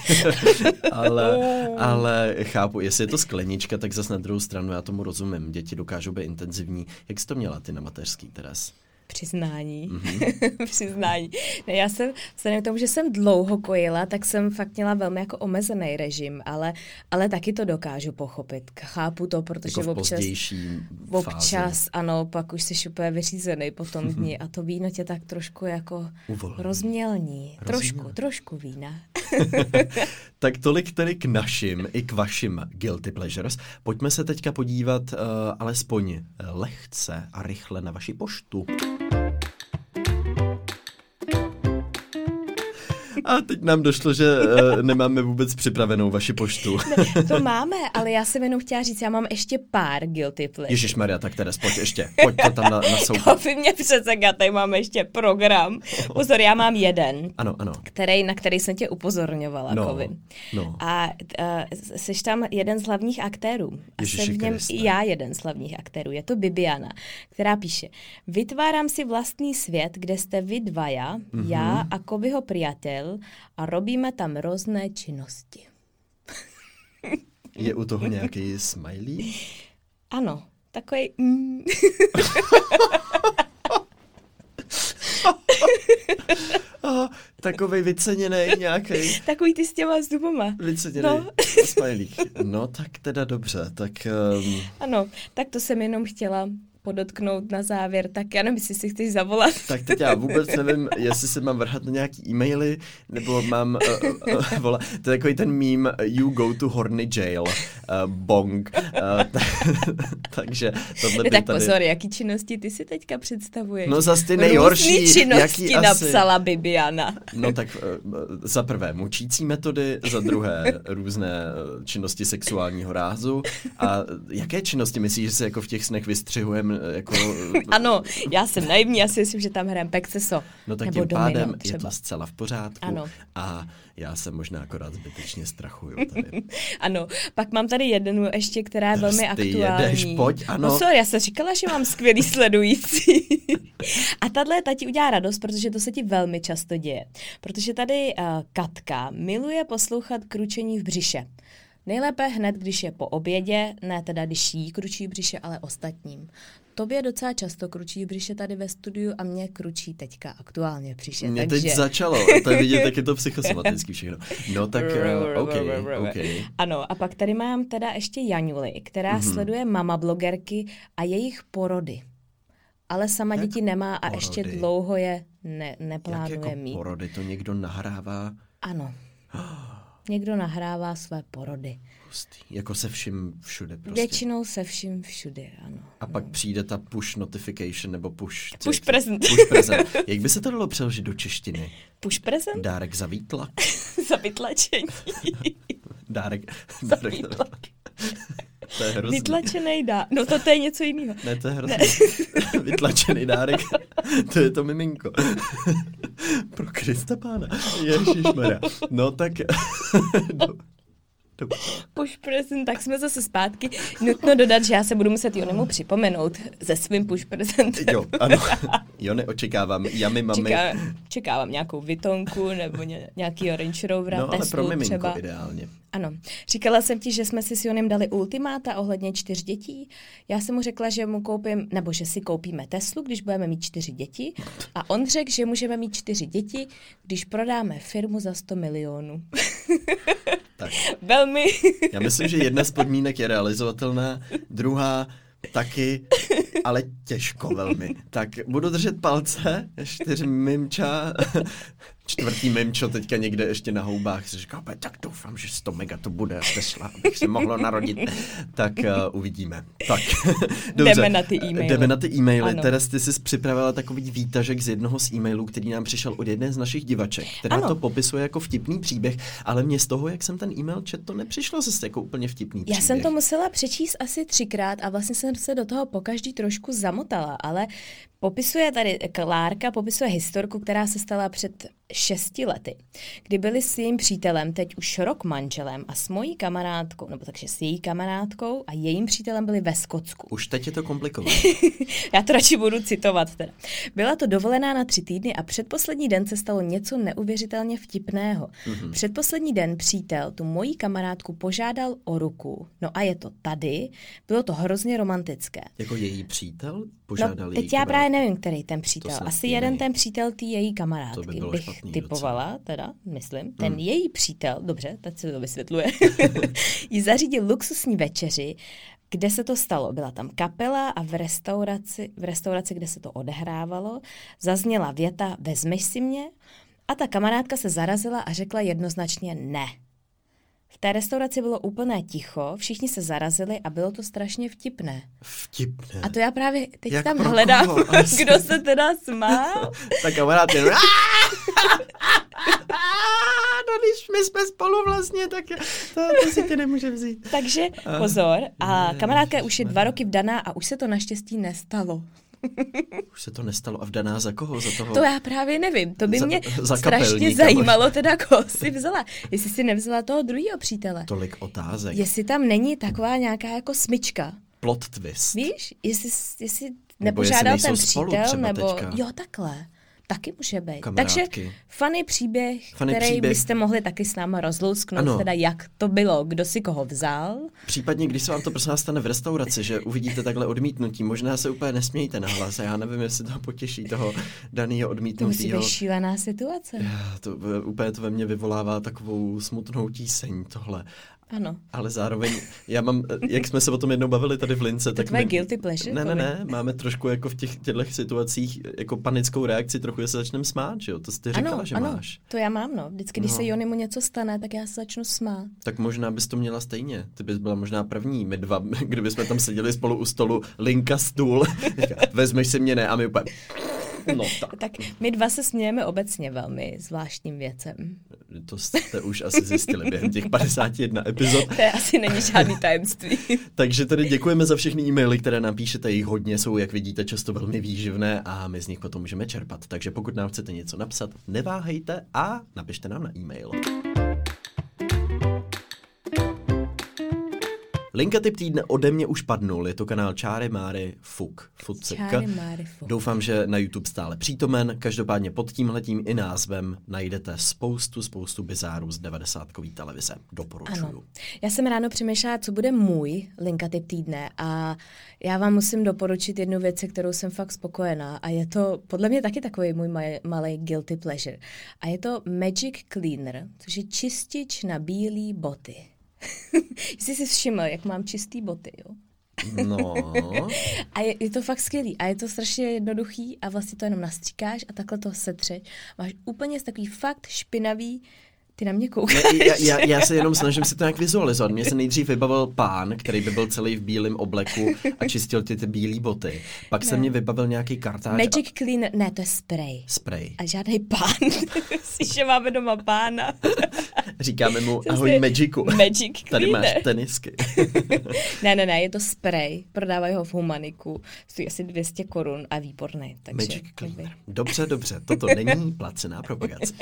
ale, ale chápu, jestli je to sklenička, tak zase na druhou stranu já tomu rozumím. Děti dokážou být intenzivní. Jak jsi to měla ty na mateřský, Teres? Přiznání. Mhm. Mm-hmm. Přiznání. Ne, já jsem, vzhledem k tomu, že jsem dlouho kojila, tak jsem fakt měla velmi jako omezený režim, ale, ale taky to dokážu pochopit. Chápu to, protože Jako v občas, občas, fázi. ano, pak už jsi úplně vyřízený po tom dni a to víno tě tak trošku jako Uvolní. rozmělní. Trošku, Rozmělní. trošku vína. Tak tolik tedy k našim i k vašim guilty pleasures. Pojďme se teďka podívat uh, alespoň lehce a rychle na vaši poštu. A teď nám došlo, že uh, nemáme vůbec připravenou vaši poštu. To máme, ale já jsem jenom chtěla říct, já mám ještě pár guilty pleasures. Ježíš Maria, tak teda pojď ještě. Pojď to tam na, na vy mě přece, tady mám ještě program. Pozor, já mám jeden. Ano, ano. který, na který jsem tě upozorňovala, No, Kovin. no. A uh, jsi tam jeden z hlavních aktérů. A Ježiši jsem v něm i já jeden z hlavních aktérů. Je to Bibiana, která píše Vytvárám si vlastní svět, kde jste vy dvaja, Mhm. mm-hmm. já a Kovyho a robíme tam různé činnosti. Je u toho nějaký smiley? Ano, takový... Mm. Oh, takovej vyceněný nějaký. takový ty s těma zubama. Vyceněný No. no. smajlík. No tak teda dobře, tak um, Ano, tak to jsem jenom chtěla podotknout na závěr, tak já nevím, jestli si chceš zavolat. tak teď já vůbec nevím, jestli se mám vrhat na nějaký e-maily, nebo mám uh, uh, vola, to je takový ten meme you go to horny jail, uh, bong. Uh, ta, takže tohle by tak tady... pozor, jaký činnosti ty si teďka představuješ? No zas ty nejhorší, Různý činnosti jaký asi- napsala Bibiana. No tak uh, za prvé mučící metody, za druhé různé eh, činnosti sexuálního rázu a jaké činnosti myslíš, že se jako v těch snech vystřihujeme jako... Ano, já jsem naivní, já si myslím, že tam hrajeme Pexeso. No tak nebo tím domino pádem je třeba. to zcela v pořádku Ano. a já se možná akorát zbytečně strachuju tady. Ano, pak mám tady jednu ještě, která je velmi Ty aktuální. jedeš, pojď, ano. No sorry, já jsem říkala, že mám skvělý sledující. A tahle ta ti udělá radost, protože to se ti velmi často děje. Protože tady uh, Katka miluje poslouchat kručení v břiše. Nejlépe hned, když je po obědě, ne teda když jí kručí břiše, ale ostatním. Tobě docela často kručí břiše tady ve studiu a mě kručí teďka aktuálně v břiše. Mě takže... teď začalo, to je vidět, tak je to psychosomatický všechno. No tak, uh, OK, OK. Ano, a pak tady mám teda ještě Jaňuli, která Mhm. mm-hmm. sleduje mama blogerky a jejich porody. Ale sama Jak děti nemá a ještě porody? dlouho je ne, Jak neplánuje jako mít. porody to někdo nahrává Ano. Někdo nahrává své porody. Hustý. Jako se vším všude prostě. Většinou se vším všude, ano. A pak přijde ta push notification nebo push... Push present. Push present. Jak by se to dalo přeložit do češtiny? Push present? Dárek za výtlak? Za vytlačení. Dárek... Dárek za výtlak. To je hrozný. Vytlačený dá. No to, to je něco jiného. Ne, to je hrozný. Vytlačený dárek. to je to miminko. Pro Krista pána. Ježišmarja. No tak... Push present, tak jsme zase zpátky. Nutno dodat, že já se budu muset Jonimu připomenout se svým push presentem. Jo, ano. Jo, neočekávám. Jamy, mami. Čeká, čekávám nějakou Vitonku nebo ně, nějaký Range Rovera, No, ale pro miminko třeba. ideálně. Ano. Říkala jsem ti, že jsme si s Jonem dali ultimáta ohledně čtyř dětí. Já jsem mu řekla, že mu koupím, nebo že si koupíme Teslu, když budeme mít čtyři děti. A on řekl, že můžeme mít čtyři děti, když prodáme firmu za 100 milionů. Tak. Velmi. Já myslím, že jedna z podmínek je realizovatelná, druhá taky, ale těžko velmi. Tak budu držet palce, čtyři mimča, čtvrtý mimčo teďka někde ještě na houbách si říká, "Opět, tak doufám, že 100 mega to bude Tesla, abych se mohlo narodit. Tak uh, uvidíme. Tak, Jdeme na ty e-maily. Jdeme na ty e-maily. Teres, ty jsi připravila takový výtažek z jednoho z e-mailů, který nám přišel od jedné z našich divaček, která Ano. to popisuje jako vtipný příběh, ale mě z toho, jak jsem ten e-mail četl, to nepřišlo zase jako úplně vtipný Já příběh. jsem to musela přečíst asi třikrát a vlastně jsem se do toho pokaždý trošku zamotala, ale popisuje tady, Klárka popisuje historku, která se stala před šesti lety, kdy byli s jejím přítelem, teď už rok manželem a s mojí kamarádkou, nebo takže s její kamarádkou a jejím přítelem byli ve Skotsku. Už teď je to komplikované. Já to radši budu citovat teda. Byla to dovolená na tři týdny a předposlední den se stalo něco neuvěřitelně vtipného. Mm-hmm. Předposlední den přítel tu mojí kamarádku požádal o ruku. No a je to tady. Bylo to hrozně romantické. jako její přítel požádal no, její teď já kamarádku. právě nevím, který ten přítel. Asi jeden ten přítel té její kamarádky. By bych špatný typovala, teda, myslím. Ten její přítel, dobře, teď se to vysvětluje, jí zařídil luxusní večeři, kde se to stalo. Byla tam kapela a v restauraci, v restauraci, kde se to odehrávalo, zazněla věta vezmeš si mě? A ta kamarádka se zarazila a řekla jednoznačně ne. V té restauraci bylo úplné ticho, všichni se zarazili a bylo to strašně vtipné. Vtipné. A to já právě teď Jak tam hledám, koho kdo se teda smál. Tak kamarád je... No když my jsme spolu vlastně, tak to, to si tě nemůže vzít. Takže pozor, a kamarádka už je dva roky vdaná a už se to naštěstí nestalo. Už se to nestalo a vdaná za koho? Za toho? To já právě nevím, to by Za- mě za strašně zajímalo teda, koho si vzala. Jestli si nevzala toho druhého přítele. Tolik otázek. Jestli tam není taková nějaká jako smyčka. Plot twist. Víš, jestli, jestli jestli nepožádal nejsou ten přítel, nebo teďka. jo, takhle. Taky může být. Kamarádky. Takže funny příběh, Funny který příběh. byste mohli taky s náma rozlousknout, Ano. teda jak to bylo, kdo si koho vzal. Případně, když se vám to vás stane v restauraci, že uvidíte takhle odmítnutí, možná se úplně nesmějte na hlas, já nevím, jestli to potěší toho daného To musí být šílená situace. To, eh, úplně to ve mně vyvolává takovou smutnou tíseň tohle. Ano. Ale zároveň, já mám, jak jsme se o tom jednou bavili tady v Lince, tak tvoje guilty pleasure, Ne, ne, ne, máme trošku jako v těch těchto situacích jako panickou reakci, trochu se začneme smát, že jo? To jsi ty říkala, ano, že ano, máš. to já mám, no. Vždycky, když No. se Jonimu něco stane, tak já se začnu smát. Tak možná bys to měla stejně. Ty bys byla možná první, my dva, kdyby jsme tam seděli spolu u stolu, linka stůl, vezmeš si mě ne a my úplně, no tak. Tak my dva se smějeme obecně velmi zvláštním věcem. To jste už asi zjistili během těch 51 epizod. To je asi není žádný tajemství. Takže tedy děkujeme za všechny e-maily, které nám píšete, jich hodně jsou, jak vidíte, často velmi výživné a my z nich potom můžeme čerpat. Takže pokud nám chcete něco napsat, neváhejte a napište nám na e-mail. Linka typ týdne ode mě už padnul, je to kanál Čáry Máry Fuk. Čáry Máry Fuk. Doufám, že na YouTube stále přítomen, každopádně pod tímhletím i názvem najdete spoustu, spoustu bizárů z 90 televize. Doporučuju. Ano. Já jsem ráno přemýšlela, co bude můj linka typ týdne a já vám musím doporučit jednu věc, se kterou jsem fakt spokojená a je to podle mě taky takový můj maj- malý guilty pleasure. A je to Magic Cleaner, což je čistič na bílé boty. Jsi všiml, jak mám čistý boty, jo? No, A je, je to fakt skvělý a je to strašně jednoduchý a vlastně to jenom nastříkáš a takhle to setřeš. Máš úplně takový fakt špinavý Ty na mě koukáš. Ne, já, já, já se jenom snažím si to nějak vizualizovat. Mně se nejdřív vybavil pán, který by byl celý v bílém obleku a čistil ty, ty bílé boty. Pak se Ne. mě vybavil nějaký kartáč Magic a Cleaner, ne, to je spray. spray. A žádný pán. Myslíš, že máme doma pána? Říkáme mu Přesně. ahoj Magicu. Magic Tady máš Cleaner. tenisky. Ne, ne, ne, je to spray. Prodávají ho v Humaniku. Stojí asi 200 korun a výborný. Takže, Magic Cleaner. Dobře, dobře, toto není placená propagace.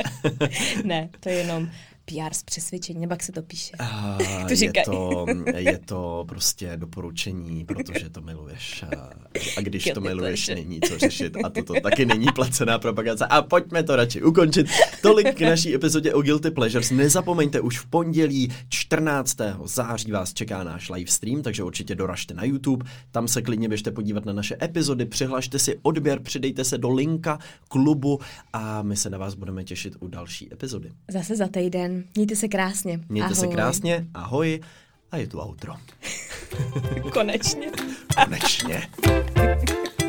Ne, to je jenom home PR z přesvědčení, nebo jak se to píše. A to je, to, je to prostě doporučení, protože to miluješ. A, a když to Guilty miluješ, pleasure. není co řešit. A toto taky není placená propagace. A pojďme to radši ukončit. Tolik k naší epizodě o Guilty Pleasures. Nezapomeňte, už v pondělí 14. září vás čeká náš live stream, takže určitě doražte na YouTube. Tam se klidně běžte podívat na naše epizody, přihlašte si odběr, přidejte se do linka klubu a my se na vás budeme těšit u další epizody. Zase za týden. Mějte se krásně. Mějte se Ahoj. krásně, ahoj a je tu outro. Konečně. Konečně.